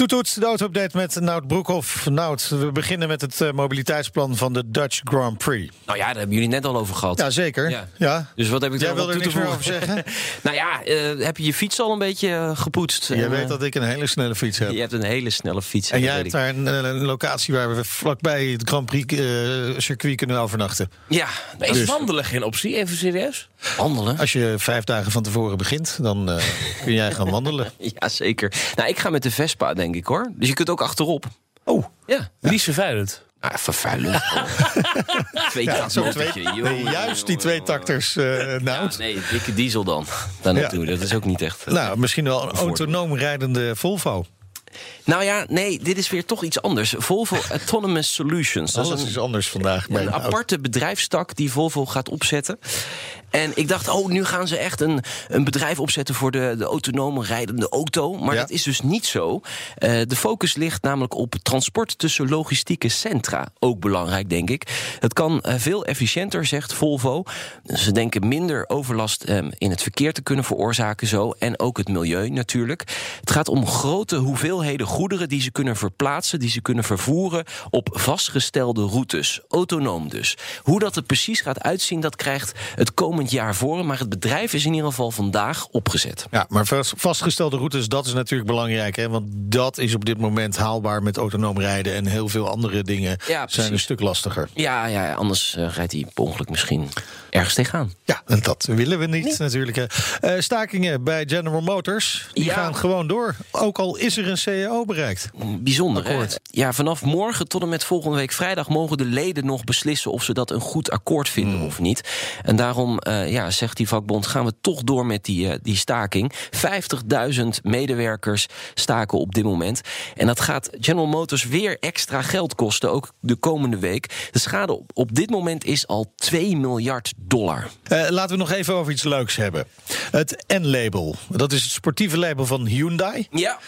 Toetoets, de auto-update met Nout Broekhoff. Nout, we beginnen met het uh, mobiliteitsplan van de Dutch Grand Prix. Nou ja, daar hebben jullie net al over gehad. Ja, zeker. Ja. ja. Dus wat heb ik Jij wil er niks meer over zeggen? nou ja, uh, heb je je fiets al een beetje uh, gepoetst? Jij weet dat ik een hele snelle fiets heb. Je hebt een hele snelle fiets. En jij hebt daar een, een, locatie waar we vlakbij het Grand Prix circuit kunnen overnachten. Ja. Dus. Is wandelen geen optie? Even serieus? Wandelen? Als je vijf dagen van tevoren begint, dan kun jij gaan wandelen. ja, zeker. Nou, ik ga met de Vespa, denk ik hoor. Dus je kunt ook achterop. Oh, ja. Niet vervuilend. Ah, vervuilend. twee ja, twee, nee, juist die twee takters, uh, nou. nee, dikke diesel dan. Dan ja. naartoe. Dat is ook niet echt. nou, misschien wel een autonoom rijdende Volvo. Nou ja, nee, dit is weer toch iets anders. Volvo Autonomous Solutions. Dat Alles is, anders vandaag. Een, een aparte bedrijfstak die Volvo gaat opzetten. En ik dacht, oh, nu gaan ze echt een, een bedrijf opzetten voor de, de autonome rijdende auto. Maar dat is dus niet zo. Uh, de focus ligt namelijk op transport tussen logistieke centra. Ook belangrijk, denk ik. Het kan uh, veel efficiënter, zegt Volvo. Ze denken minder overlast um, in het verkeer te kunnen veroorzaken zo. En ook het milieu natuurlijk. Het gaat om grote hoeveelheden goederen die ze kunnen verplaatsen, die ze kunnen vervoeren op vastgestelde routes. Autonoom dus. Hoe dat er precies gaat uitzien, dat krijgt het komende jaar voor. Maar het bedrijf is in ieder geval vandaag opgezet. Ja, maar vastgestelde routes, dat is natuurlijk belangrijk. Hè? Want dat is op dit moment haalbaar met autonoom rijden. En heel veel andere dingen ja, zijn een stuk lastiger. Ja, ja anders uh, rijdt hij per ongeluk misschien ergens tegenaan. Ja, en dat willen we niet natuurlijk. Uh, stakingen bij General Motors, die ja. gaan gewoon door. Ook al is er een CEO bereikt. Bijzonder, akkoord. Ja, vanaf morgen tot en met volgende week vrijdag... mogen de leden nog beslissen of ze dat een goed akkoord vinden hmm. of niet. En daarom uh, ja, zegt die vakbond, gaan we toch door met die, uh, die staking. 50.000 medewerkers staken op dit moment. En dat gaat General Motors weer extra geld kosten, ook de komende week. De schade op, op dit moment is al 2 miljard dollar. Uh, laten we nog even over iets leuks hebben. Het N-label, dat is het sportieve label van Hyundai. Ja.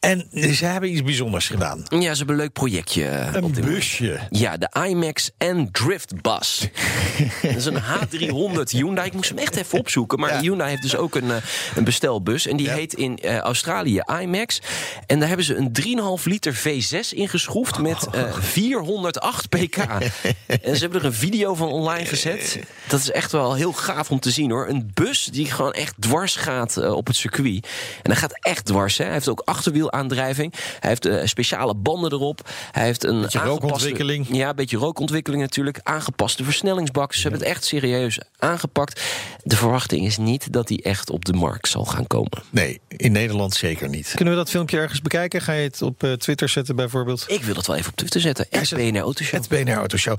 En ze hebben iets bijzonders gedaan. Ja, ze hebben een leuk projectje. Een busje. Ja, de IMAX en Drift Bus. dat is een H300 Hyundai. Ik moest hem echt even opzoeken. Maar Hyundai heeft dus ook een, eh, een bestelbus. En die heet in uh, Australië IMAX. En daar hebben ze een 3,5 liter V6 ingeschroefd met uh, eh, 408 pk. en ze hebben er een video van online gezet. Dat is echt wel heel gaaf om te zien hoor. Een bus die gewoon echt dwars gaat op het circuit. En hij gaat echt dwars. Hè. Hij heeft ook achterwiel aandrijving. Hij heeft uh, speciale banden erop. Hij heeft een beetje rookontwikkeling. Ja, een beetje rookontwikkeling natuurlijk. Aangepaste versnellingsbak. Ze hebben het echt serieus aangepakt. De verwachting is niet dat hij echt op de markt zal gaan komen. Nee, in Nederland zeker niet. Kunnen we dat filmpje ergens bekijken? Ga je het op uh, Twitter zetten bijvoorbeeld? Ik wil het wel even op Twitter zetten. Het BNR Autoshow. Het BNR Autoshow.